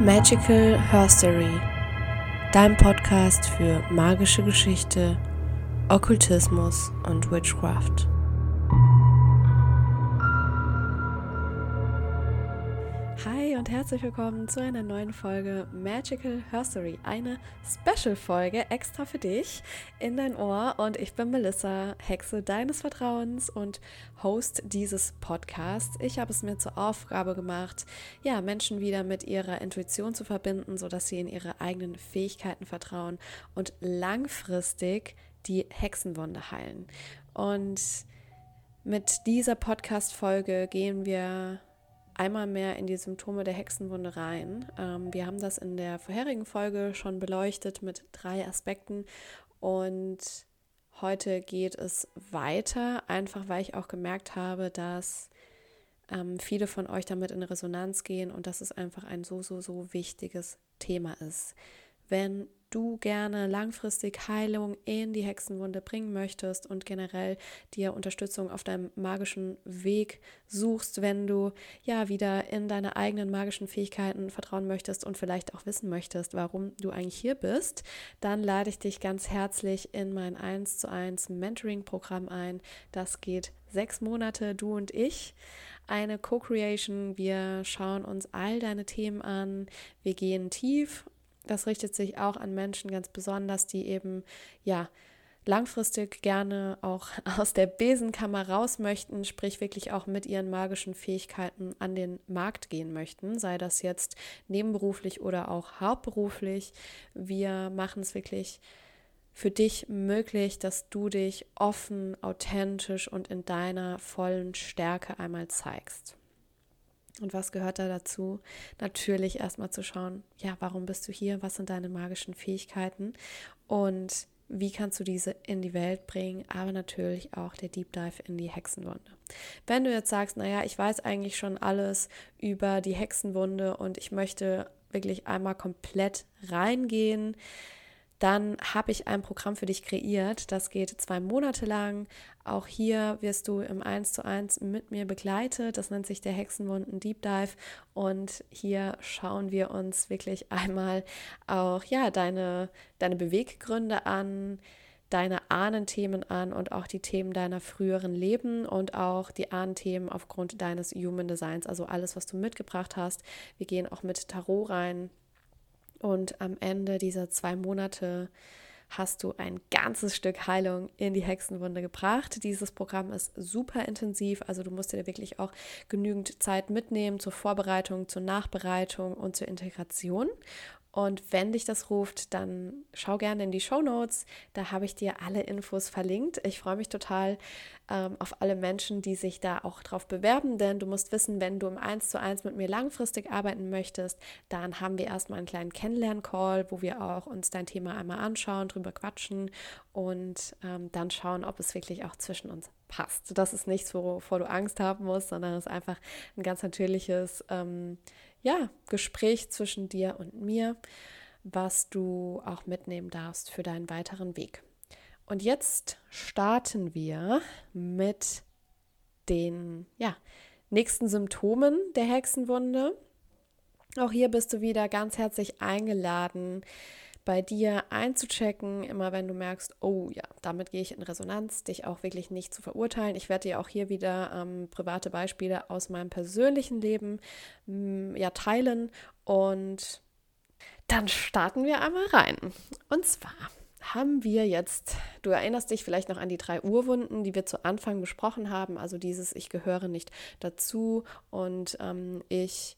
Magical Herstory, dein Podcast für magische Geschichte, Okkultismus und Witchcraft. Herzlich willkommen zu einer neuen Folge Magical Herstory, eine Special-Folge extra für dich in dein Ohr. Und ich bin Melissa, Hexe deines Vertrauens und Host dieses Podcasts. Ich habe es mir zur Aufgabe gemacht, ja, Menschen wieder mit ihrer Intuition zu verbinden, sodass sie in ihre eigenen Fähigkeiten vertrauen und langfristig die Hexenwunde heilen. Und mit dieser Podcast-Folge gehen wir einmal mehr in die Symptome der Hexenwunde rein. Ähm, wir haben das in der vorherigen Folge schon beleuchtet mit drei Aspekten und heute geht es weiter, einfach weil ich auch gemerkt habe, dass ähm, viele von euch damit in Resonanz gehen und dass es einfach ein so, so, so wichtiges Thema ist. Wenn du gerne langfristig Heilung in die Hexenwunde bringen möchtest und generell dir Unterstützung auf deinem magischen Weg suchst, wenn du ja wieder in deine eigenen magischen Fähigkeiten vertrauen möchtest und vielleicht auch wissen möchtest, warum du eigentlich hier bist, dann lade ich dich ganz herzlich in mein 1 zu 1 Mentoring-Programm ein. Das geht sechs Monate, du und ich eine Co-Creation. Wir schauen uns all deine Themen an. Wir gehen tief das richtet sich auch an Menschen ganz besonders, die eben ja langfristig gerne auch aus der Besenkammer raus möchten, sprich wirklich auch mit ihren magischen Fähigkeiten an den Markt gehen möchten, sei das jetzt nebenberuflich oder auch hauptberuflich. Wir machen es wirklich für dich möglich, dass du dich offen, authentisch und in deiner vollen Stärke einmal zeigst. Und was gehört da dazu? Natürlich erstmal zu schauen, ja, warum bist du hier? Was sind deine magischen Fähigkeiten? Und wie kannst du diese in die Welt bringen? Aber natürlich auch der Deep Dive in die Hexenwunde. Wenn du jetzt sagst, naja, ich weiß eigentlich schon alles über die Hexenwunde und ich möchte wirklich einmal komplett reingehen, dann habe ich ein Programm für dich kreiert. Das geht zwei Monate lang. Auch hier wirst du im 1 zu 1 mit mir begleitet. Das nennt sich der Hexenwunden Deep Dive. Und hier schauen wir uns wirklich einmal auch ja, deine, deine Beweggründe an, deine Ahnenthemen an und auch die Themen deiner früheren Leben und auch die Ahnenthemen aufgrund deines Human Designs, also alles, was du mitgebracht hast. Wir gehen auch mit Tarot rein und am Ende dieser zwei Monate hast du ein ganzes Stück Heilung in die Hexenwunde gebracht. Dieses Programm ist super intensiv, also du musst dir wirklich auch genügend Zeit mitnehmen zur Vorbereitung, zur Nachbereitung und zur Integration. Und wenn dich das ruft, dann schau gerne in die Show Notes. Da habe ich dir alle Infos verlinkt. Ich freue mich total ähm, auf alle Menschen, die sich da auch drauf bewerben, denn du musst wissen, wenn du im 1 zu 1 mit mir langfristig arbeiten möchtest, dann haben wir erstmal einen kleinen Kennenlern-Call, wo wir auch uns dein Thema einmal anschauen, drüber quatschen und ähm, dann schauen, ob es wirklich auch zwischen uns passt. Das ist nichts, wovor du Angst haben musst, sondern es ist einfach ein ganz natürliches ähm, ja, Gespräch zwischen dir und mir, was du auch mitnehmen darfst für deinen weiteren Weg. Und jetzt starten wir mit den ja, nächsten Symptomen der Hexenwunde. Auch hier bist du wieder ganz herzlich eingeladen, bei dir einzuchecken, immer wenn du merkst, oh ja, damit gehe ich in Resonanz, dich auch wirklich nicht zu verurteilen. Ich werde dir auch hier wieder ähm, private Beispiele aus meinem persönlichen Leben mh, mm, ja teilen und dann starten wir einmal rein. Und zwar haben wir jetzt, du erinnerst dich vielleicht noch an die drei Urwunden, die wir zu Anfang besprochen haben, also dieses Ich gehöre nicht dazu und ähm, ich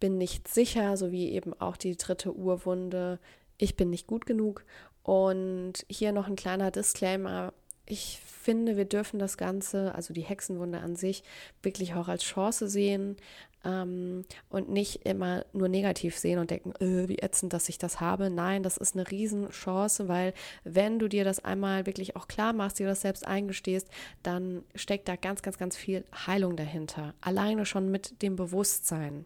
bin nicht sicher, sowie eben auch die dritte Urwunde, ich bin nicht gut genug. Und hier noch ein kleiner Disclaimer. Ich finde, wir dürfen das Ganze, also die Hexenwunde an sich, wirklich auch als Chance sehen ähm, und nicht immer nur negativ sehen und denken, äh, wie ätzend, dass ich das habe. Nein, das ist eine Riesenchance, weil wenn du dir das einmal wirklich auch klar machst, dir das selbst eingestehst, dann steckt da ganz, ganz, ganz viel Heilung dahinter. Alleine schon mit dem Bewusstsein.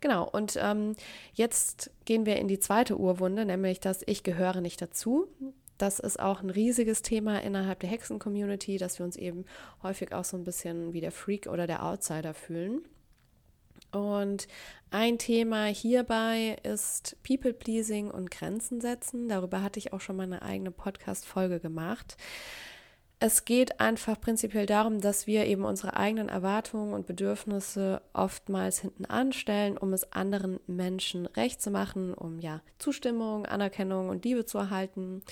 Genau, und ähm, jetzt gehen wir in die zweite Urwunde, nämlich das Ich gehöre nicht dazu. Das ist auch ein riesiges Thema innerhalb der Hexen-Community, dass wir uns eben häufig auch so ein bisschen wie der Freak oder der Outsider fühlen. Und ein Thema hierbei ist People Pleasing und Grenzen setzen. Darüber hatte ich auch schon mal eine eigene Podcast-Folge gemacht. Es geht einfach prinzipiell darum, dass wir eben unsere eigenen Erwartungen und Bedürfnisse oftmals hinten anstellen, um es anderen Menschen recht zu machen, um ja Zustimmung, Anerkennung und Liebe zu erhalten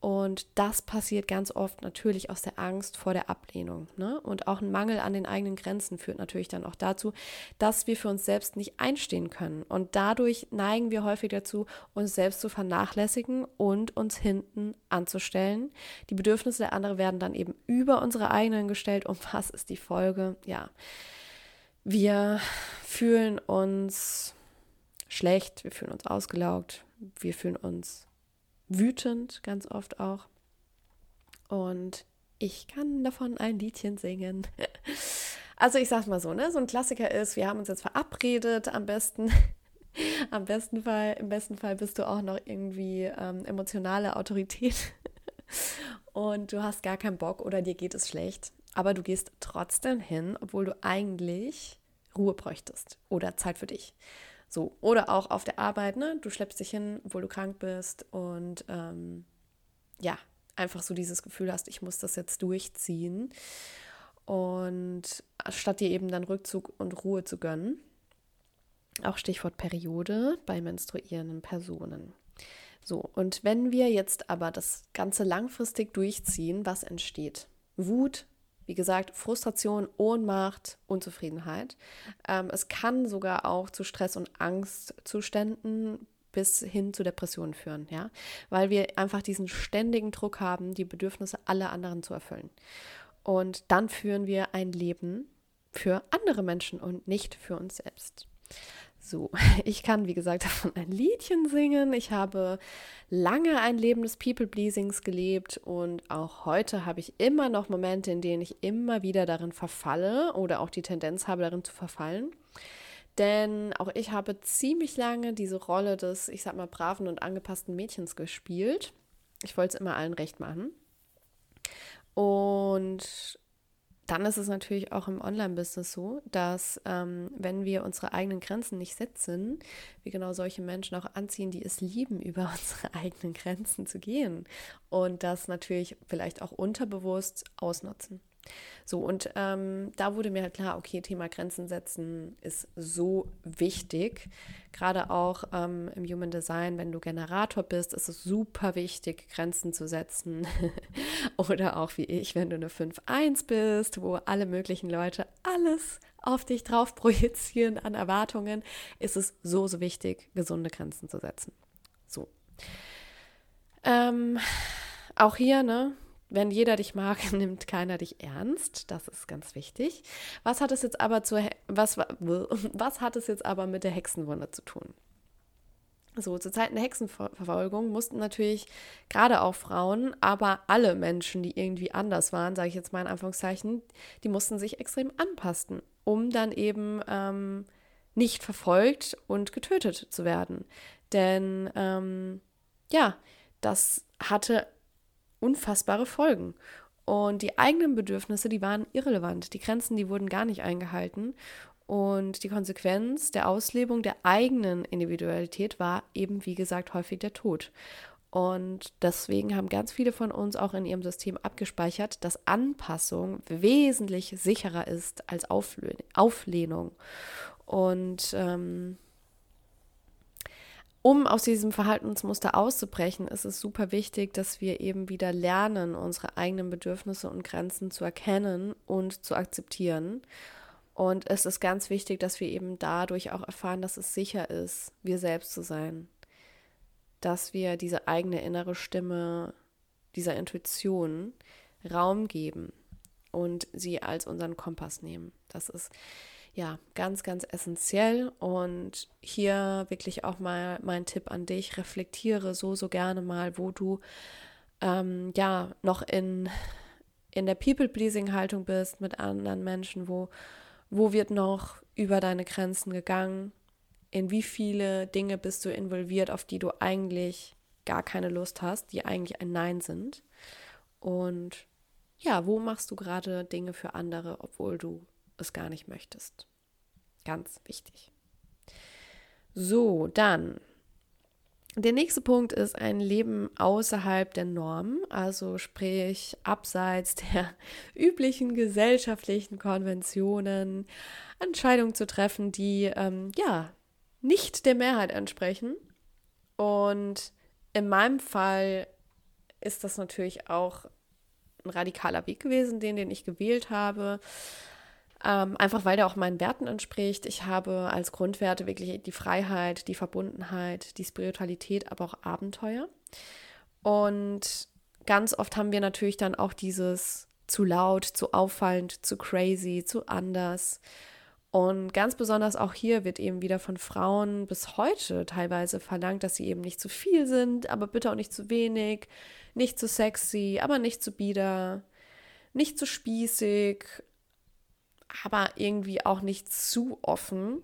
und das passiert ganz oft natürlich aus der Angst vor der Ablehnung. Ne? Und auch ein Mangel an den eigenen Grenzen führt natürlich dann auch dazu, dass wir für uns selbst nicht einstehen können. Und dadurch neigen wir häufig dazu, uns selbst zu vernachlässigen und uns hinten anzustellen. Die Bedürfnisse der anderen werden dann eben über unsere eigenen gestellt. Und was ist die Folge? Ja, wir fühlen uns schlecht, wir fühlen uns ausgelaugt, wir fühlen uns wütend ganz oft auch. Und ich kann davon ein Liedchen singen. Also ich sag's mal so, ne? So ein Klassiker ist, wir haben uns jetzt verabredet, am besten, am besten Fall, im besten Fall bist du auch noch irgendwie ähm, emotionale Autorität und du hast gar keinen Bock oder dir geht es schlecht. Aber du gehst trotzdem hin, obwohl du eigentlich Ruhe bräuchtest oder Zeit für dich. So, oder auch auf der Arbeit, ne? Du schleppst dich hin, obwohl du krank bist und ähm, ja, einfach so dieses Gefühl hast, ich muss das jetzt durchziehen. Und statt dir eben dann Rückzug und Ruhe zu gönnen, auch Stichwort Periode bei menstruierenden Personen. So, und wenn wir jetzt aber das Ganze langfristig durchziehen, was entsteht? Wut, wie gesagt, Frustration, Ohnmacht, Unzufriedenheit. Ähm, es kann sogar auch zu Stress- und Angstzuständen bis hin zu Depressionen führen, ja, weil wir einfach diesen ständigen Druck haben, die Bedürfnisse aller anderen zu erfüllen. Und dann führen wir ein Leben für andere Menschen und nicht für uns selbst. So, ich kann, wie gesagt, davon ein Liedchen singen. Ich habe lange ein Leben des People-Pleasings gelebt und auch heute habe ich immer noch Momente, in denen ich immer wieder darin verfalle oder auch die Tendenz habe, darin zu verfallen. Denn auch ich habe ziemlich lange diese Rolle des, ich sag mal, braven und angepassten Mädchens gespielt. Ich wollte es immer allen recht machen. Und dann ist es natürlich auch im Online-Business so, dass ähm, wenn wir unsere eigenen Grenzen nicht setzen, wir genau solche Menschen auch anziehen, die es lieben, über unsere eigenen Grenzen zu gehen und das natürlich vielleicht auch unterbewusst ausnutzen. So, und ähm, da wurde mir halt klar, okay, Thema Grenzen setzen ist so wichtig. Gerade auch ähm, im Human Design, wenn du Generator bist, ist es super wichtig, Grenzen zu setzen. Oder auch wie ich, wenn du eine 5-1 bist, wo alle möglichen Leute alles auf dich drauf projizieren an Erwartungen, ist es so, so wichtig, gesunde Grenzen zu setzen. So. Ähm, auch hier, ne, wenn jeder dich mag, nimmt keiner dich ernst. Das ist ganz wichtig. Was hat es jetzt aber zur was, was hat es jetzt aber mit der Hexenwunde zu tun? So, zu Zeiten der Hexenverfolgung mussten natürlich gerade auch Frauen, aber alle Menschen, die irgendwie anders waren, sage ich jetzt mal in Anführungszeichen, die mussten sich extrem anpassen, um dann eben ähm, nicht verfolgt und getötet zu werden. Denn ähm, ja, das hatte unfassbare Folgen. Und die eigenen Bedürfnisse, die waren irrelevant. Die Grenzen, die wurden gar nicht eingehalten. Und die Konsequenz der Auslebung der eigenen Individualität war eben, wie gesagt, häufig der Tod. Und deswegen haben ganz viele von uns auch in ihrem System abgespeichert, dass Anpassung wesentlich sicherer ist als Auflehnung. Und ähm, um aus diesem Verhaltensmuster auszubrechen, ist es super wichtig, dass wir eben wieder lernen, unsere eigenen Bedürfnisse und Grenzen zu erkennen und zu akzeptieren. Und es ist ganz wichtig, dass wir eben dadurch auch erfahren, dass es sicher ist, wir selbst zu sein. Dass wir diese eigene innere Stimme, dieser Intuition Raum geben und sie als unseren Kompass nehmen. Das ist ja, ganz, ganz essentiell. Und hier wirklich auch mal mein Tipp an dich, reflektiere so, so gerne mal, wo du ähm, ja noch in, in der People-Pleasing-Haltung bist mit anderen Menschen, wo, wo wird noch über deine Grenzen gegangen, in wie viele Dinge bist du involviert, auf die du eigentlich gar keine Lust hast, die eigentlich ein Nein sind. Und ja, wo machst du gerade Dinge für andere, obwohl du es gar nicht möchtest. Ganz wichtig. So, dann. Der nächste Punkt ist ein Leben außerhalb der Norm, also sprich abseits der üblichen gesellschaftlichen Konventionen, Entscheidungen zu treffen, die ähm, ja nicht der Mehrheit entsprechen. Und in meinem Fall ist das natürlich auch ein radikaler Weg gewesen, den, den ich gewählt habe. Ähm, einfach weil der auch meinen Werten entspricht. Ich habe als Grundwerte wirklich die Freiheit, die Verbundenheit, die Spiritualität, aber auch Abenteuer. Und ganz oft haben wir natürlich dann auch dieses zu laut, zu auffallend, zu crazy, zu anders. Und ganz besonders auch hier wird eben wieder von Frauen bis heute teilweise verlangt, dass sie eben nicht zu viel sind, aber bitte auch nicht zu wenig, nicht zu sexy, aber nicht zu bieder, nicht zu spießig, aber irgendwie auch nicht zu offen.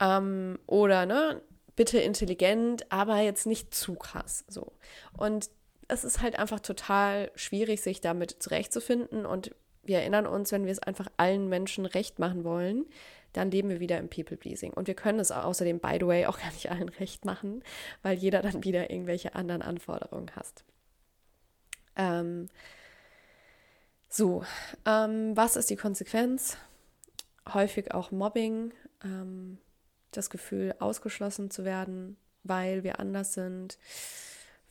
Ähm, oder, ne, bitte intelligent, aber jetzt nicht zu krass. So. Und es ist halt einfach total schwierig, sich damit zurechtzufinden. Und wir erinnern uns, wenn wir es einfach allen Menschen recht machen wollen, dann leben wir wieder im People-Pleasing. Und wir können es außerdem, by the way, auch gar nicht allen recht machen, weil jeder dann wieder irgendwelche anderen Anforderungen hat. Ähm, so, ähm, was ist die Konsequenz? Häufig auch Mobbing, ähm, das Gefühl, ausgeschlossen zu werden, weil wir anders sind.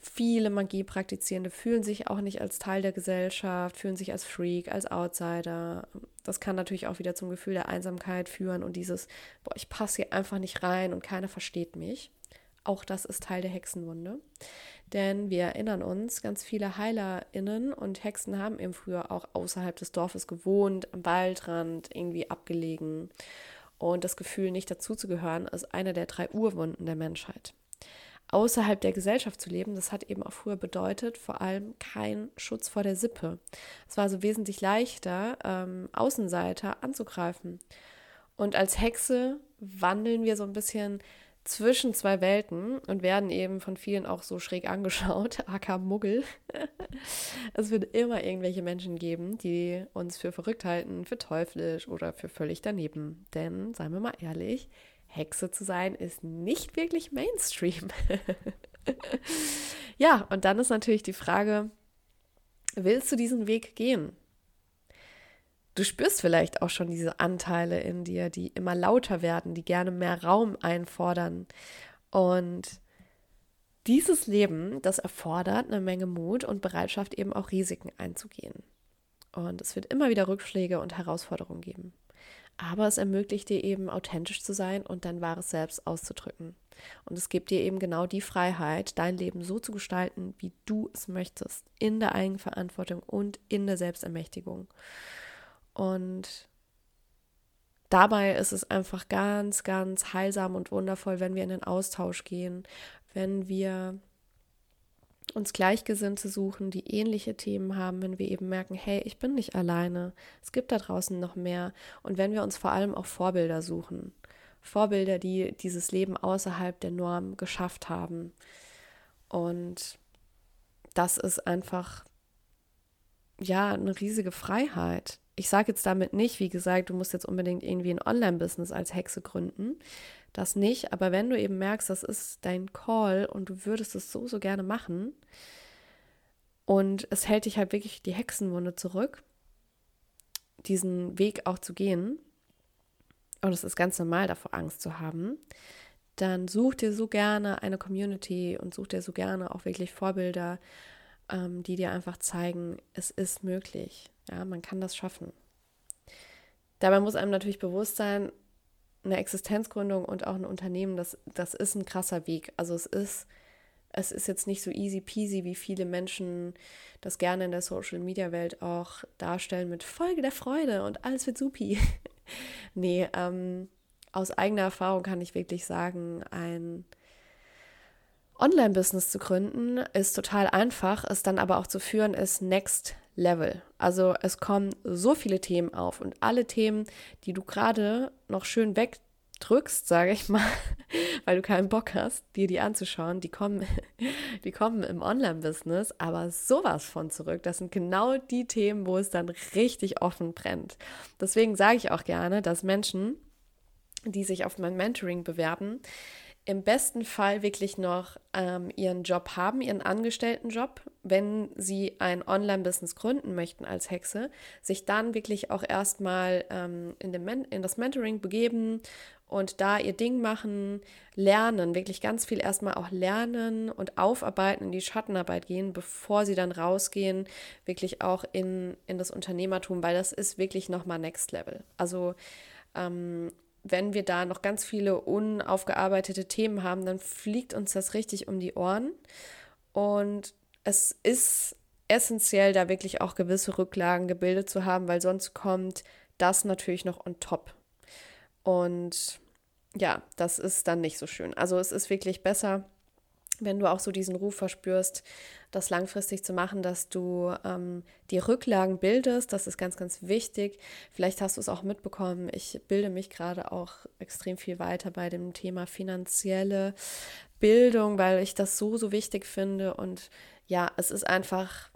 Viele Magie-Praktizierende fühlen sich auch nicht als Teil der Gesellschaft, fühlen sich als Freak, als Outsider. Das kann natürlich auch wieder zum Gefühl der Einsamkeit führen und dieses, boah, ich passe hier einfach nicht rein und keiner versteht mich. Auch das ist Teil der Hexenwunde. Denn wir erinnern uns, ganz viele HeilerInnen und Hexen haben eben früher auch außerhalb des Dorfes gewohnt, am Waldrand, irgendwie abgelegen. Und das Gefühl, nicht dazuzugehören, ist eine der drei Urwunden der Menschheit. Außerhalb der Gesellschaft zu leben, das hat eben auch früher bedeutet, vor allem kein Schutz vor der Sippe. Es war also wesentlich leichter, ähm, Außenseiter anzugreifen. Und als Hexe wandeln wir so ein bisschen zwischen zwei Welten und werden eben von vielen auch so schräg angeschaut, aka Muggel. es wird immer irgendwelche Menschen geben, die uns für verrückt halten, für teuflisch oder für völlig daneben. Denn, seien wir mal ehrlich, Hexe zu sein ist nicht wirklich Mainstream. ja, und dann ist natürlich die Frage, willst du diesen Weg gehen? Du spürst vielleicht auch schon diese Anteile in dir, die immer lauter werden, die gerne mehr Raum einfordern. Und dieses Leben, das erfordert eine Menge Mut und Bereitschaft, eben auch Risiken einzugehen. Und es wird immer wieder Rückschläge und Herausforderungen geben. Aber es ermöglicht dir eben authentisch zu sein und dein wahres Selbst auszudrücken. Und es gibt dir eben genau die Freiheit, dein Leben so zu gestalten, wie du es möchtest, in der Eigenverantwortung und in der Selbstermächtigung. Und dabei ist es einfach ganz, ganz heilsam und wundervoll, wenn wir in den Austausch gehen, wenn wir uns Gleichgesinnte suchen, die ähnliche Themen haben, wenn wir eben merken, hey, ich bin nicht alleine, es gibt da draußen noch mehr und wenn wir uns vor allem auch Vorbilder suchen, Vorbilder, die dieses Leben außerhalb der Norm geschafft haben. Und das ist einfach ja eine riesige Freiheit ich sage jetzt damit nicht, wie gesagt, du musst jetzt unbedingt irgendwie ein Online-Business als Hexe gründen. Das nicht, aber wenn du eben merkst, das ist dein Call und du würdest es so, so gerne machen und es hält dich halt wirklich die Hexenwunde zurück, diesen Weg auch zu gehen, und es ist ganz normal, davor Angst zu haben, dann such dir so gerne eine Community und such dir so gerne auch wirklich Vorbilder, ähm, die dir einfach zeigen, es ist möglich. Ja, man kann das schaffen. Dabei muss einem natürlich bewusst sein, eine Existenzgründung und auch ein Unternehmen, das, das ist ein krasser Weg. Also es ist, es ist jetzt nicht so easy peasy, wie viele Menschen das gerne in der Social Media Welt auch darstellen mit Folge der Freude und alles wird supi. nee, ähm, aus eigener Erfahrung kann ich wirklich sagen, ein Online-Business zu gründen ist total einfach, es dann aber auch zu führen ist Next Level. Also es kommen so viele Themen auf und alle Themen, die du gerade noch schön wegdrückst, sage ich mal, weil du keinen Bock hast, dir die anzuschauen, die kommen, die kommen im Online-Business, aber sowas von zurück. Das sind genau die Themen, wo es dann richtig offen brennt. Deswegen sage ich auch gerne, dass Menschen die sich auf mein Mentoring bewerben, im besten Fall wirklich noch ähm, ihren Job haben, ihren Angestelltenjob, wenn sie ein Online-Business gründen möchten als Hexe, sich dann wirklich auch erstmal ähm, in, in das Mentoring begeben und da ihr Ding machen, lernen, wirklich ganz viel erstmal auch lernen und aufarbeiten, in die Schattenarbeit gehen, bevor sie dann rausgehen, wirklich auch in, in das Unternehmertum, weil das ist wirklich nochmal Next Level. Also ähm, wenn wir da noch ganz viele unaufgearbeitete Themen haben, dann fliegt uns das richtig um die Ohren. Und es ist essentiell, da wirklich auch gewisse Rücklagen gebildet zu haben, weil sonst kommt das natürlich noch on top. Und ja, das ist dann nicht so schön. Also es ist wirklich besser, wenn du auch so diesen Ruf verspürst, das langfristig zu machen, dass du ähm, die Rücklagen bildest. Das ist ganz, ganz wichtig. Vielleicht hast du es auch mitbekommen. Ich bilde mich gerade auch extrem viel weiter bei dem Thema finanzielle Bildung, weil ich das so, so wichtig finde. Und ja, es ist einfach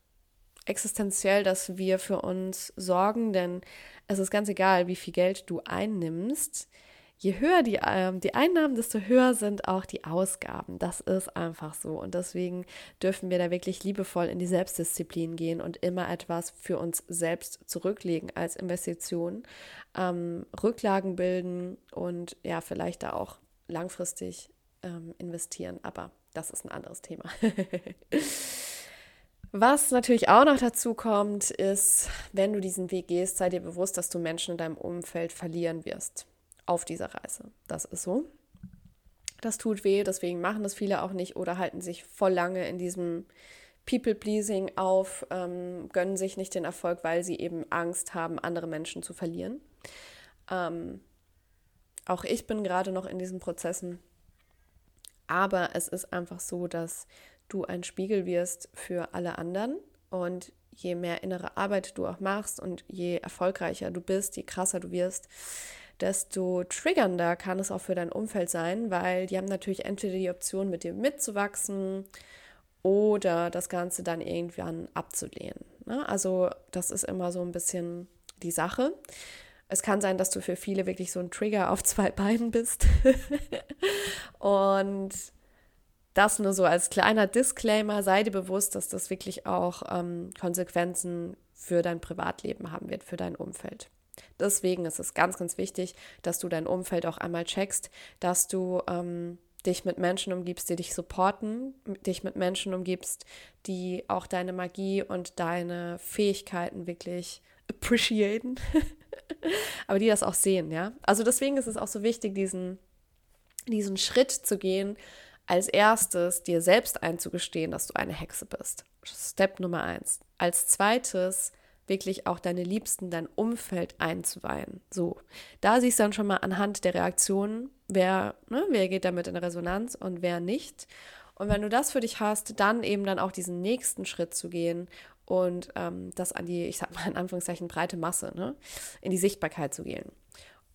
existenziell, dass wir für uns sorgen, denn es ist ganz egal, wie viel Geld du einnimmst je höher die, äh, die Einnahmen, desto höher sind auch die Ausgaben. Das ist einfach so. Und deswegen dürfen wir da wirklich liebevoll in die Selbstdisziplin gehen und immer etwas für uns selbst zurücklegen als Investition, ähm, Rücklagen bilden und ja, vielleicht da auch langfristig ähm, investieren. Aber das ist ein anderes Thema. Was natürlich auch noch dazu kommt, ist, wenn du diesen Weg gehst, sei dir bewusst, dass du Menschen in deinem Umfeld verlieren wirst auf dieser Reise. Das ist so. Das tut weh, deswegen machen das viele auch nicht oder halten sich voll lange in diesem People-Pleasing auf, ähm, gönnen sich nicht den Erfolg, weil sie eben Angst haben, andere Menschen zu verlieren. Ähm, auch ich bin gerade noch in diesen Prozessen. Aber es ist einfach so, dass du ein Spiegel wirst für alle anderen. Und je mehr innere Arbeit du auch machst und je erfolgreicher du bist, je krasser du wirst, desto triggernder kann es auch für dein Umfeld sein, weil die haben natürlich entweder die Option, mit dir mitzuwachsen oder das Ganze dann irgendwann abzulehnen. Ne? Also das ist immer so ein bisschen die Sache. Es kann sein, dass du für viele wirklich so ein Trigger auf zwei Beinen bist. und das nur so als kleiner Disclaimer, sei dir bewusst, dass das wirklich auch ähm, Konsequenzen für dein Privatleben haben wird, für dein Umfeld. Deswegen ist es ganz, ganz wichtig, dass du dein Umfeld auch einmal checkst, dass du ähm, dich mit Menschen umgibst, die dich supporten, dich mit Menschen umgibst, die auch deine Magie und deine Fähigkeiten wirklich appreciaten, aber die das auch sehen, ja. Also deswegen ist es auch so wichtig, diesen, diesen Schritt zu gehen, als erstes dir selbst einzugestehen, dass du eine Hexe bist. Step Nummer eins. Als zweites wirklich auch deine Liebsten, dein Umfeld einzuweihen. So, da siehst du dann schon mal anhand der Reaktionen, wer, ne, wer geht damit in Resonanz und wer nicht. Und wenn du das für dich hast, dann eben dann auch diesen nächsten Schritt zu gehen und ähm, das an die, ich sag mal in Anführungszeichen, breite Masse, ne, in die Sichtbarkeit zu gehen.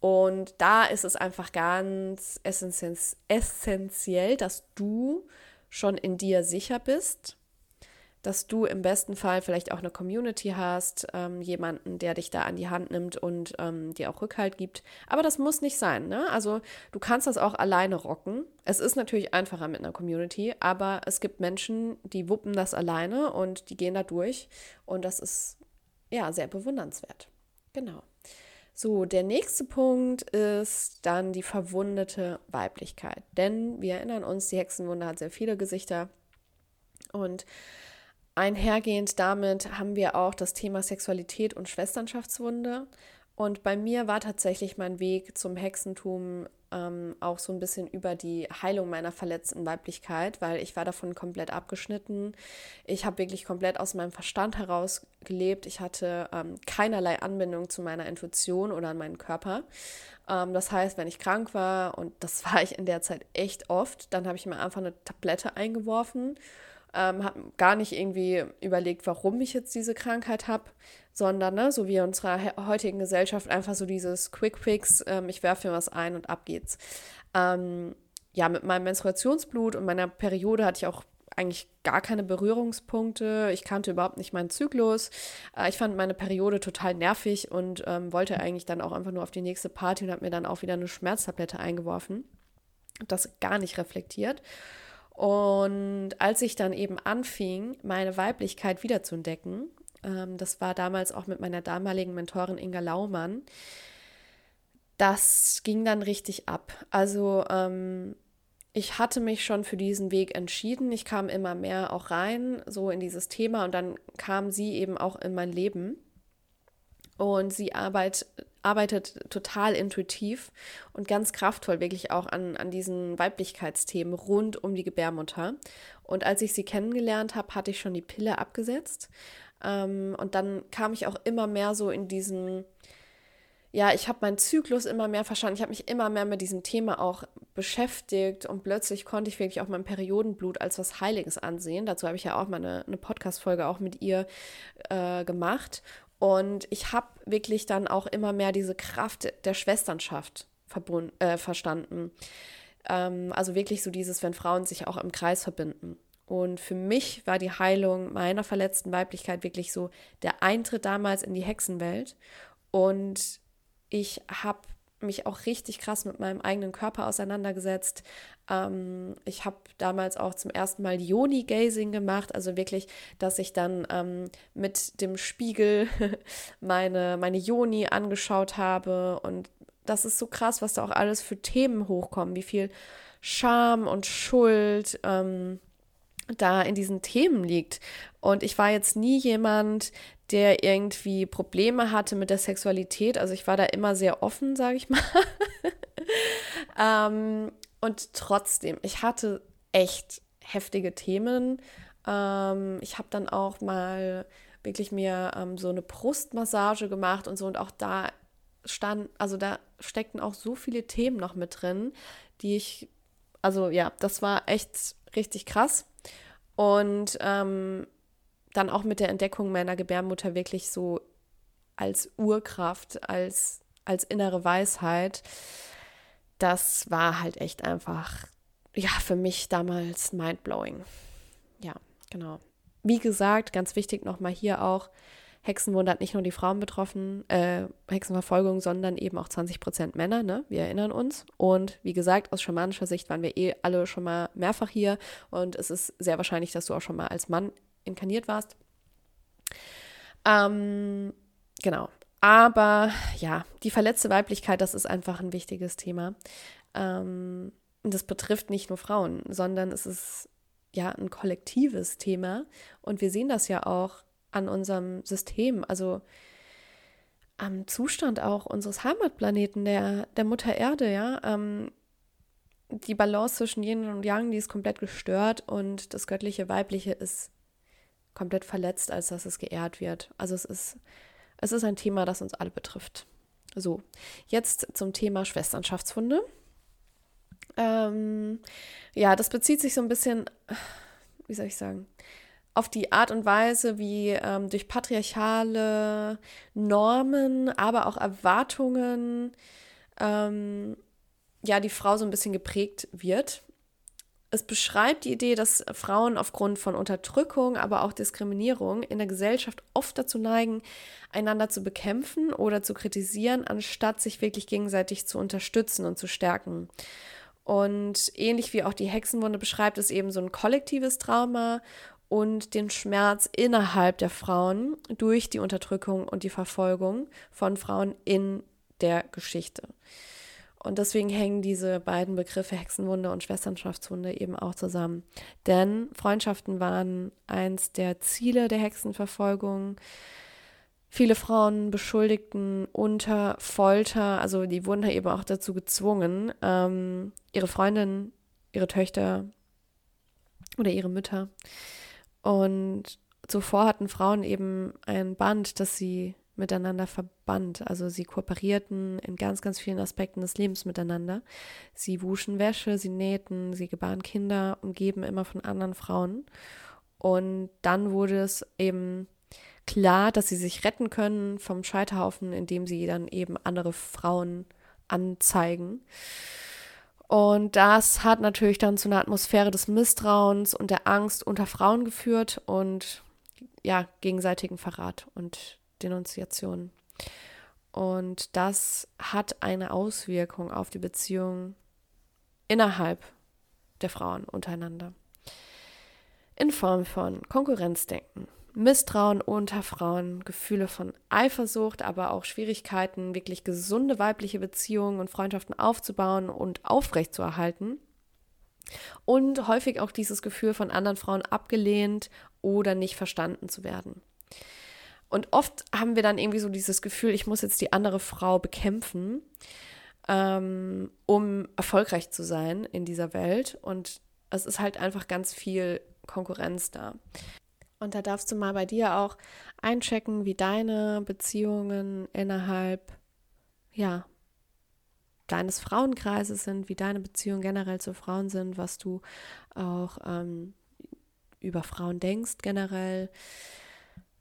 Und da ist es einfach ganz essentiell, dass du schon in dir sicher bist dass du im besten Fall vielleicht auch eine Community hast, ähm, jemanden, der dich da an die Hand nimmt und ähm, dir auch Rückhalt gibt. Aber das muss nicht sein. Ne? Also du kannst das auch alleine rocken. Es ist natürlich einfacher mit einer Community, aber es gibt Menschen, die wuppen das alleine und die gehen da durch. Und das ist ja sehr bewundernswert. Genau. So, der nächste Punkt ist dann die verwundete Weiblichkeit. Denn wir erinnern uns, die Hexenwunde hat sehr viele Gesichter. Und Einhergehend damit haben wir auch das Thema Sexualität und Schwesternschaftswunde. Und bei mir war tatsächlich mein Weg zum Hexentum ähm, auch so ein bisschen über die Heilung meiner verletzten Weiblichkeit, weil ich war davon komplett abgeschnitten. Ich habe wirklich komplett aus meinem Verstand heraus gelebt. Ich hatte ähm, keinerlei Anbindung zu meiner Intuition oder an meinen Körper. Ähm, das heißt, wenn ich krank war, und das war ich in der Zeit echt oft, dann habe ich mir einfach eine Tablette eingeworfen ähm, habe gar nicht irgendwie überlegt, warum ich jetzt diese Krankheit habe, sondern ne, so wie in unserer heutigen Gesellschaft einfach so dieses Quick Fix, ähm, ich werfe mir was ein und ab geht's. Ähm, ja, mit meinem Menstruationsblut und meiner Periode hatte ich auch eigentlich gar keine Berührungspunkte. Ich kannte überhaupt nicht meinen Zyklus. Äh, ich fand meine Periode total nervig und ähm, wollte eigentlich dann auch einfach nur auf die nächste Party und habe mir dann auch wieder eine Schmerztablette eingeworfen. Das gar nicht reflektiert. Und als ich dann eben anfing, meine Weiblichkeit wiederzuentdecken, ähm, das war damals auch mit meiner damaligen Mentorin Inga Laumann, das ging dann richtig ab. Also ähm, ich hatte mich schon für diesen Weg entschieden. Ich kam immer mehr auch rein, so in dieses Thema und dann kam sie eben auch in mein Leben. Und sie arbeit, arbeitet total intuitiv und ganz kraftvoll wirklich auch an, an diesen Weiblichkeitsthemen rund um die Gebärmutter. Und als ich sie kennengelernt habe, hatte ich schon die Pille abgesetzt. Ähm, und dann kam ich auch immer mehr so in diesen ja, ich habe meinen Zyklus immer mehr verstanden. Ich habe mich immer mehr mit diesem Thema auch beschäftigt und plötzlich konnte ich wirklich auch mein Periodenblut als was Heiliges ansehen. Dazu habe ich ja auch mal eine, eine Podcast-Folge auch mit ihr äh, gemacht. Und ich habe wirklich dann auch immer mehr diese Kraft der Schwesternschaft äh, verstanden. Ähm, also wirklich so dieses, wenn Frauen sich auch im Kreis verbinden. Und für mich war die Heilung meiner verletzten Weiblichkeit wirklich so der Eintritt damals in die Hexenwelt. Und ich habe mich auch richtig krass mit meinem eigenen Körper auseinandergesetzt. Ähm, ich habe damals auch zum ersten Mal Yoni-Gazing gemacht, also wirklich, dass ich dann ähm, mit dem Spiegel meine, meine Yoni angeschaut habe. Und das ist so krass, was da auch alles für Themen hochkommen, wie viel Scham und Schuld. Ähm, da in diesen Themen liegt. Und ich war jetzt nie jemand, der irgendwie Probleme hatte mit der Sexualität. Also ich war da immer sehr offen, sage ich mal. ähm, und trotzdem, ich hatte echt heftige Themen. Ähm, ich habe dann auch mal wirklich mir ähm, so eine Brustmassage gemacht und so. Und auch da stand, also da steckten auch so viele Themen noch mit drin, die ich, also ja, das war echt richtig krass. Und ähm, dann auch mit der Entdeckung meiner Gebärmutter wirklich so als Urkraft, als, als innere Weisheit, das war halt echt einfach, ja, für mich damals mindblowing. Ja, genau. Wie gesagt, ganz wichtig nochmal hier auch, Hexenwunder hat nicht nur die Frauen betroffen, äh, Hexenverfolgung, sondern eben auch 20 Prozent Männer, ne? Wir erinnern uns. Und wie gesagt, aus schamanischer Sicht waren wir eh alle schon mal mehrfach hier und es ist sehr wahrscheinlich, dass du auch schon mal als Mann inkarniert warst. Ähm, genau. Aber ja, die verletzte Weiblichkeit, das ist einfach ein wichtiges Thema. Ähm, das betrifft nicht nur Frauen, sondern es ist ja ein kollektives Thema. Und wir sehen das ja auch an unserem System, also am Zustand auch unseres Heimatplaneten, der, der Mutter Erde, ja. Ähm, die Balance zwischen Yin und Yang, die ist komplett gestört und das göttliche Weibliche ist komplett verletzt, als dass es geehrt wird. Also es ist, es ist ein Thema, das uns alle betrifft. So, jetzt zum Thema Schwesternschaftsfunde. Ähm, ja, das bezieht sich so ein bisschen, wie soll ich sagen, auf die Art und Weise, wie ähm, durch patriarchale Normen, aber auch Erwartungen, ähm, ja, die Frau so ein bisschen geprägt wird. Es beschreibt die Idee, dass Frauen aufgrund von Unterdrückung, aber auch Diskriminierung in der Gesellschaft oft dazu neigen, einander zu bekämpfen oder zu kritisieren, anstatt sich wirklich gegenseitig zu unterstützen und zu stärken. Und ähnlich wie auch die Hexenwunde beschreibt es eben so ein kollektives Trauma und den Schmerz innerhalb der Frauen durch die Unterdrückung und die Verfolgung von Frauen in der Geschichte. Und deswegen hängen diese beiden Begriffe Hexenwunde und Schwesternschaftswunde eben auch zusammen. Denn Freundschaften waren eins der Ziele der Hexenverfolgung. Viele Frauen beschuldigten unter Folter, also die wurden eben auch dazu gezwungen, ähm, ihre Freundin, ihre Töchter oder ihre Mütter und zuvor hatten Frauen eben ein Band, das sie miteinander verband. Also sie kooperierten in ganz, ganz vielen Aspekten des Lebens miteinander. Sie wuschen Wäsche, sie nähten, sie gebaren Kinder, umgeben immer von anderen Frauen. Und dann wurde es eben klar, dass sie sich retten können vom Scheiterhaufen, indem sie dann eben andere Frauen anzeigen. Und das hat natürlich dann zu einer Atmosphäre des Misstrauens und der Angst unter Frauen geführt und ja, gegenseitigen Verrat und Denunziation. Und das hat eine Auswirkung auf die Beziehung innerhalb der Frauen untereinander. In Form von Konkurrenzdenken, Misstrauen unter Frauen, Gefühle von Eifersucht, aber auch Schwierigkeiten, wirklich gesunde weibliche Beziehungen und Freundschaften aufzubauen und aufrechtzuerhalten. Und häufig auch dieses Gefühl von anderen Frauen abgelehnt oder nicht verstanden zu werden. Und oft haben wir dann irgendwie so dieses Gefühl, ich muss jetzt die andere Frau bekämpfen, ähm, um erfolgreich zu sein in dieser Welt. Und es ist halt einfach ganz viel Konkurrenz da. Und da darfst du mal bei dir auch einchecken, wie deine Beziehungen innerhalb, ja, deines Frauenkreises sind, wie deine Beziehungen generell zu Frauen sind, was du auch ähm, über Frauen denkst generell.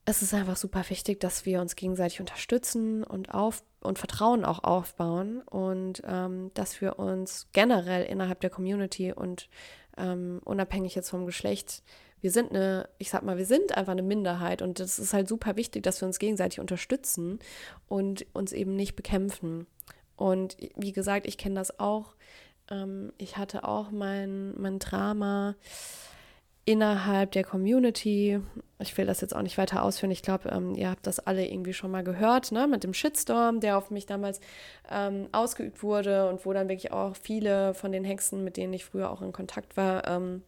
Es ist einfach super wichtig, dass wir uns gegenseitig unterstützen und auf und Vertrauen auch aufbauen und ähm, dass wir uns generell innerhalb der Community und ähm, unabhängig jetzt vom Geschlecht wir sind eine, ich sag mal, wir sind einfach eine Minderheit und es ist halt super wichtig, dass wir uns gegenseitig unterstützen und uns eben nicht bekämpfen. Und wie gesagt, ich kenne das auch. Ähm, ich hatte auch mein, mein Drama innerhalb der Community. Ich will das jetzt auch nicht weiter ausführen. Ich glaube, ähm, ihr habt das alle irgendwie schon mal gehört, ne? Mit dem Shitstorm, der auf mich damals ähm, ausgeübt wurde und wo dann wirklich auch viele von den Hexen, mit denen ich früher auch in Kontakt war, ähm,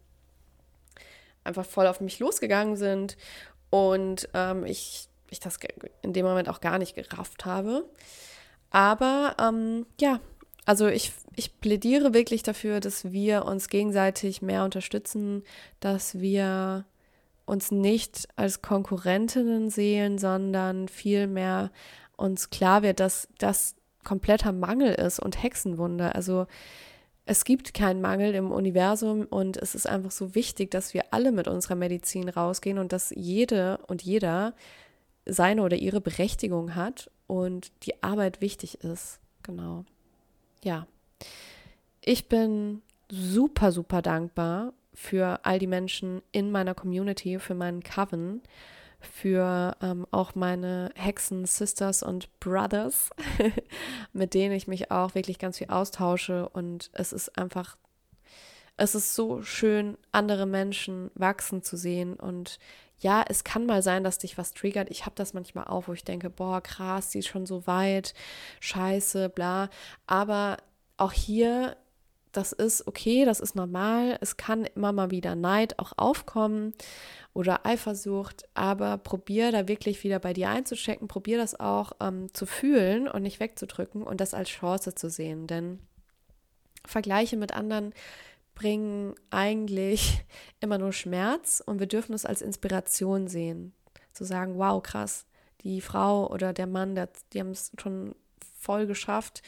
einfach voll auf mich losgegangen sind und ähm, ich, ich das in dem Moment auch gar nicht gerafft habe. Aber ähm, ja, also ich, ich plädiere wirklich dafür, dass wir uns gegenseitig mehr unterstützen, dass wir uns nicht als Konkurrentinnen sehen, sondern vielmehr uns klar wird, dass das kompletter Mangel ist und Hexenwunder. Also es gibt keinen Mangel im Universum und es ist einfach so wichtig, dass wir alle mit unserer Medizin rausgehen und dass jede und jeder seine oder ihre Berechtigung hat und die Arbeit wichtig ist. Genau. Ja. Ich bin super, super dankbar für all die Menschen in meiner Community, für meinen Coven für ähm, auch meine Hexen, Sisters und Brothers, mit denen ich mich auch wirklich ganz viel austausche. Und es ist einfach, es ist so schön, andere Menschen wachsen zu sehen. Und ja, es kann mal sein, dass dich was triggert. Ich habe das manchmal auch, wo ich denke, boah, krass, sie ist schon so weit, scheiße, bla. Aber auch hier das ist okay, das ist normal. Es kann immer mal wieder Neid auch aufkommen oder Eifersucht, aber probier da wirklich wieder bei dir einzuchecken, probier das auch ähm, zu fühlen und nicht wegzudrücken und das als Chance zu sehen, denn Vergleiche mit anderen bringen eigentlich immer nur Schmerz und wir dürfen es als Inspiration sehen, zu sagen, wow, krass, die Frau oder der Mann, der, die haben es schon voll geschafft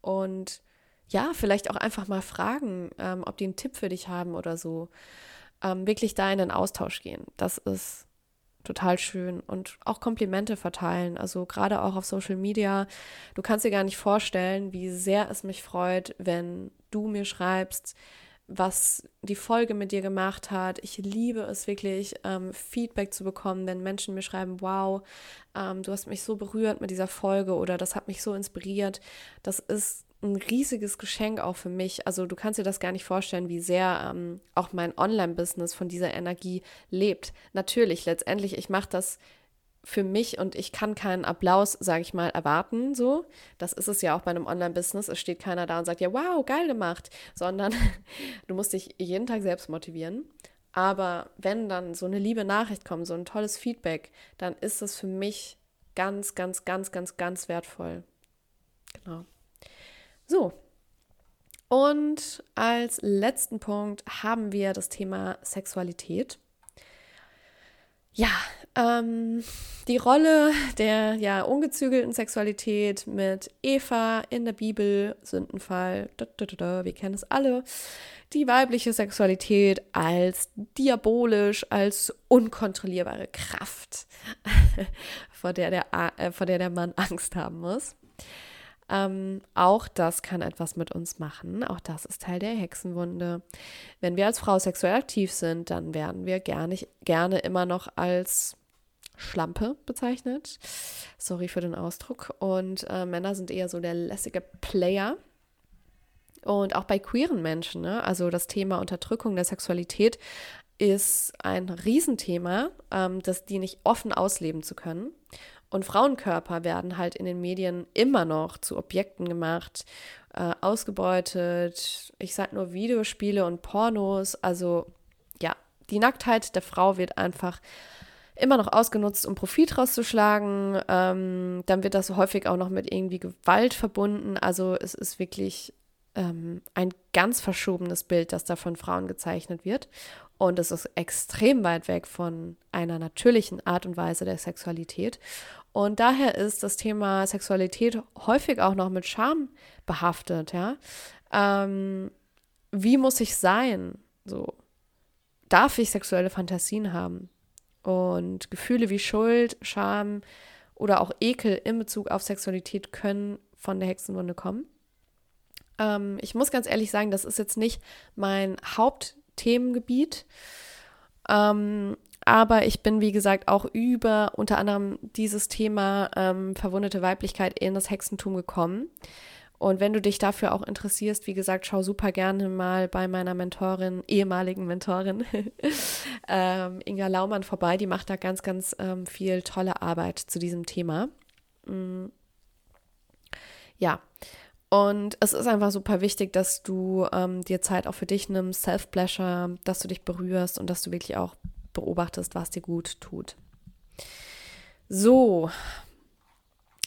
und ja, vielleicht auch einfach mal fragen, ähm, ob die einen Tipp für dich haben oder so. Ähm, wirklich da in den Austausch gehen. Das ist total schön und auch Komplimente verteilen. Also gerade auch auf Social Media. Du kannst dir gar nicht vorstellen, wie sehr es mich freut, wenn du mir schreibst, was die Folge mit dir gemacht hat. Ich liebe es wirklich, ähm, Feedback zu bekommen, wenn Menschen mir schreiben, wow, ähm, du hast mich so berührt mit dieser Folge oder das hat mich so inspiriert. Das ist ein riesiges Geschenk auch für mich. Also du kannst dir das gar nicht vorstellen, wie sehr ähm, auch mein Online-Business von dieser Energie lebt. Natürlich, letztendlich, ich mache das für mich und ich kann keinen Applaus, sage ich mal, erwarten. So, das ist es ja auch bei einem Online-Business. Es steht keiner da und sagt ja, wow, geil gemacht, sondern du musst dich jeden Tag selbst motivieren. Aber wenn dann so eine liebe Nachricht kommt, so ein tolles Feedback, dann ist es für mich ganz, ganz, ganz, ganz, ganz wertvoll. Genau. So. Und als letzten Punkt haben wir das Thema Sexualität. Ja, ähm, die Rolle der ja ungezügelten Sexualität mit Eva in der Bibel, Sündenfall, da, da, da, wir kennen es alle. Die weibliche Sexualität als diabolisch, als unkontrollierbare Kraft, vor der der, äh, vor der der Mann Angst haben muss. Ähm, auch das kann etwas mit uns machen. Auch das ist Teil der Hexenwunde. Wenn wir als Frau sexuell aktiv sind, dann werden wir gerne, gerne immer noch als Schlampe bezeichnet. Sorry für den Ausdruck. Und äh, Männer sind eher so der lässige Player. Und auch bei queeren Menschen, ne? also das Thema Unterdrückung der Sexualität ist ein Riesenthema, ähm, das die nicht offen ausleben zu können. Und Frauenkörper werden halt in den Medien immer noch zu Objekten gemacht, äh, ausgebeutet. Ich sage nur Videospiele und Pornos. Also ja, die Nacktheit der Frau wird einfach immer noch ausgenutzt, um Profit rauszuschlagen. Ähm, dann wird das häufig auch noch mit irgendwie Gewalt verbunden. Also es ist wirklich ähm, ein ganz verschobenes Bild, das da von Frauen gezeichnet wird. Und es ist extrem weit weg von einer natürlichen Art und Weise der Sexualität. Und daher ist das Thema Sexualität häufig auch noch mit Scham behaftet, ja. Ähm, wie muss ich sein? So, darf ich sexuelle Fantasien haben? Und Gefühle wie Schuld, Scham oder auch Ekel in Bezug auf Sexualität können von der Hexenwunde kommen. Ähm, ich muss ganz ehrlich sagen, das ist jetzt nicht mein Hauptthemengebiet. Ähm, aber ich bin, wie gesagt, auch über unter anderem dieses Thema ähm, verwundete Weiblichkeit in das Hexentum gekommen. Und wenn du dich dafür auch interessierst, wie gesagt, schau super gerne mal bei meiner Mentorin, ehemaligen Mentorin, ähm, Inga Laumann vorbei. Die macht da ganz, ganz ähm, viel tolle Arbeit zu diesem Thema. Mhm. Ja, und es ist einfach super wichtig, dass du ähm, dir Zeit auch für dich nimmst, Self-Pleasure, dass du dich berührst und dass du wirklich auch beobachtest, was dir gut tut. So,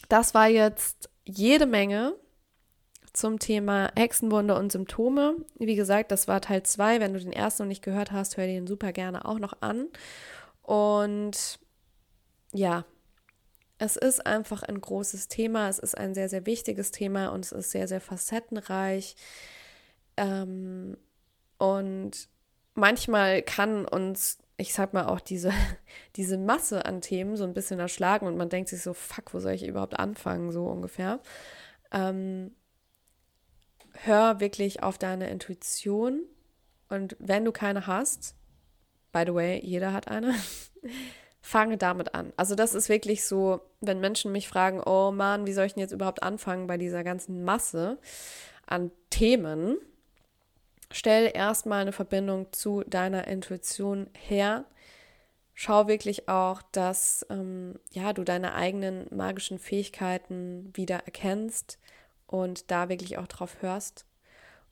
das war jetzt jede Menge zum Thema Hexenwunde und Symptome. Wie gesagt, das war Teil 2. Wenn du den ersten noch nicht gehört hast, hör den super gerne auch noch an. Und ja, es ist einfach ein großes Thema, es ist ein sehr, sehr wichtiges Thema und es ist sehr, sehr facettenreich. Ähm, und manchmal kann uns, ich sag mal, auch diese, diese Masse an Themen so ein bisschen erschlagen und man denkt sich so, fuck, wo soll ich überhaupt anfangen, so ungefähr. Ähm, hör wirklich auf deine Intuition und wenn du keine hast, by the way, jeder hat eine, fange damit an. Also das ist wirklich so, wenn Menschen mich fragen, oh Mann, wie soll ich denn jetzt überhaupt anfangen bei dieser ganzen Masse an Themen? Stell erstmal eine Verbindung zu deiner Intuition her. Schau wirklich auch, dass ähm, ja, du deine eigenen magischen Fähigkeiten wieder erkennst und da wirklich auch drauf hörst.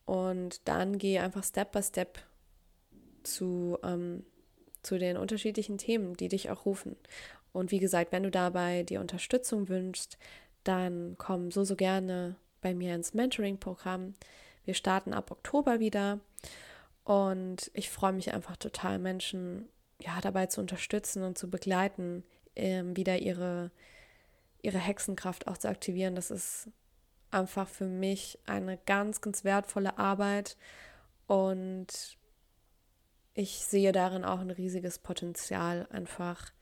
Und dann geh einfach Step by Step zu ähm, zu den unterschiedlichen Themen, die dich auch rufen. Und wie gesagt, wenn du dabei die Unterstützung wünschst, dann komm so, so gerne bei mir ins Mentoring-Programm. Wir starten ab Oktober wieder und ich freue mich einfach total, Menschen ja, dabei zu unterstützen und zu begleiten, ähm, wieder ihre, ihre Hexenkraft auch zu aktivieren. Das ist einfach für mich eine ganz, ganz wertvolle Arbeit und ich sehe darin auch ein riesiges Potenzial einfach,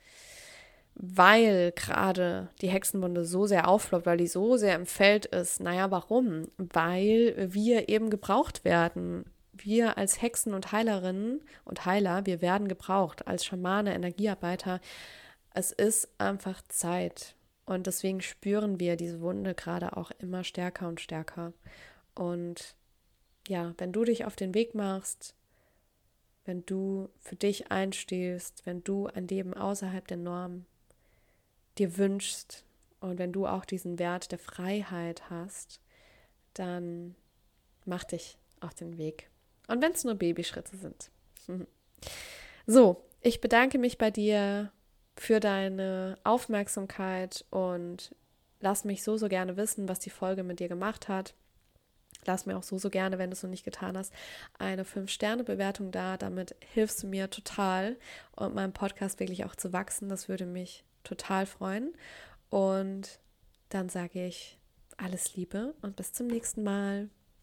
weil gerade die Hexenwunde so sehr aufloppt, weil die so sehr im Feld ist. Naja, warum? Weil wir eben gebraucht werden. Wir als Hexen und Heilerinnen und Heiler, wir werden gebraucht als Schamane, Energiearbeiter. Es ist einfach Zeit. Und deswegen spüren wir diese Wunde gerade auch immer stärker und stärker. Und ja, wenn du dich auf den Weg machst, wenn du für dich einstehst, wenn du ein Leben außerhalb der Norm dir wünschst und wenn du auch diesen Wert der Freiheit hast, dann mach dich auf den Weg. Und wenn es nur Babyschritte sind. So, ich bedanke mich bei dir für deine Aufmerksamkeit und lass mich so, so gerne wissen, was die Folge mit dir gemacht hat. Lass mir auch so, so gerne, wenn du es noch nicht getan hast, eine 5-Sterne-Bewertung da. Damit hilfst du mir total und meinem Podcast wirklich auch zu wachsen. Das würde mich total freuen. Und dann sage ich alles Liebe und bis zum nächsten Mal.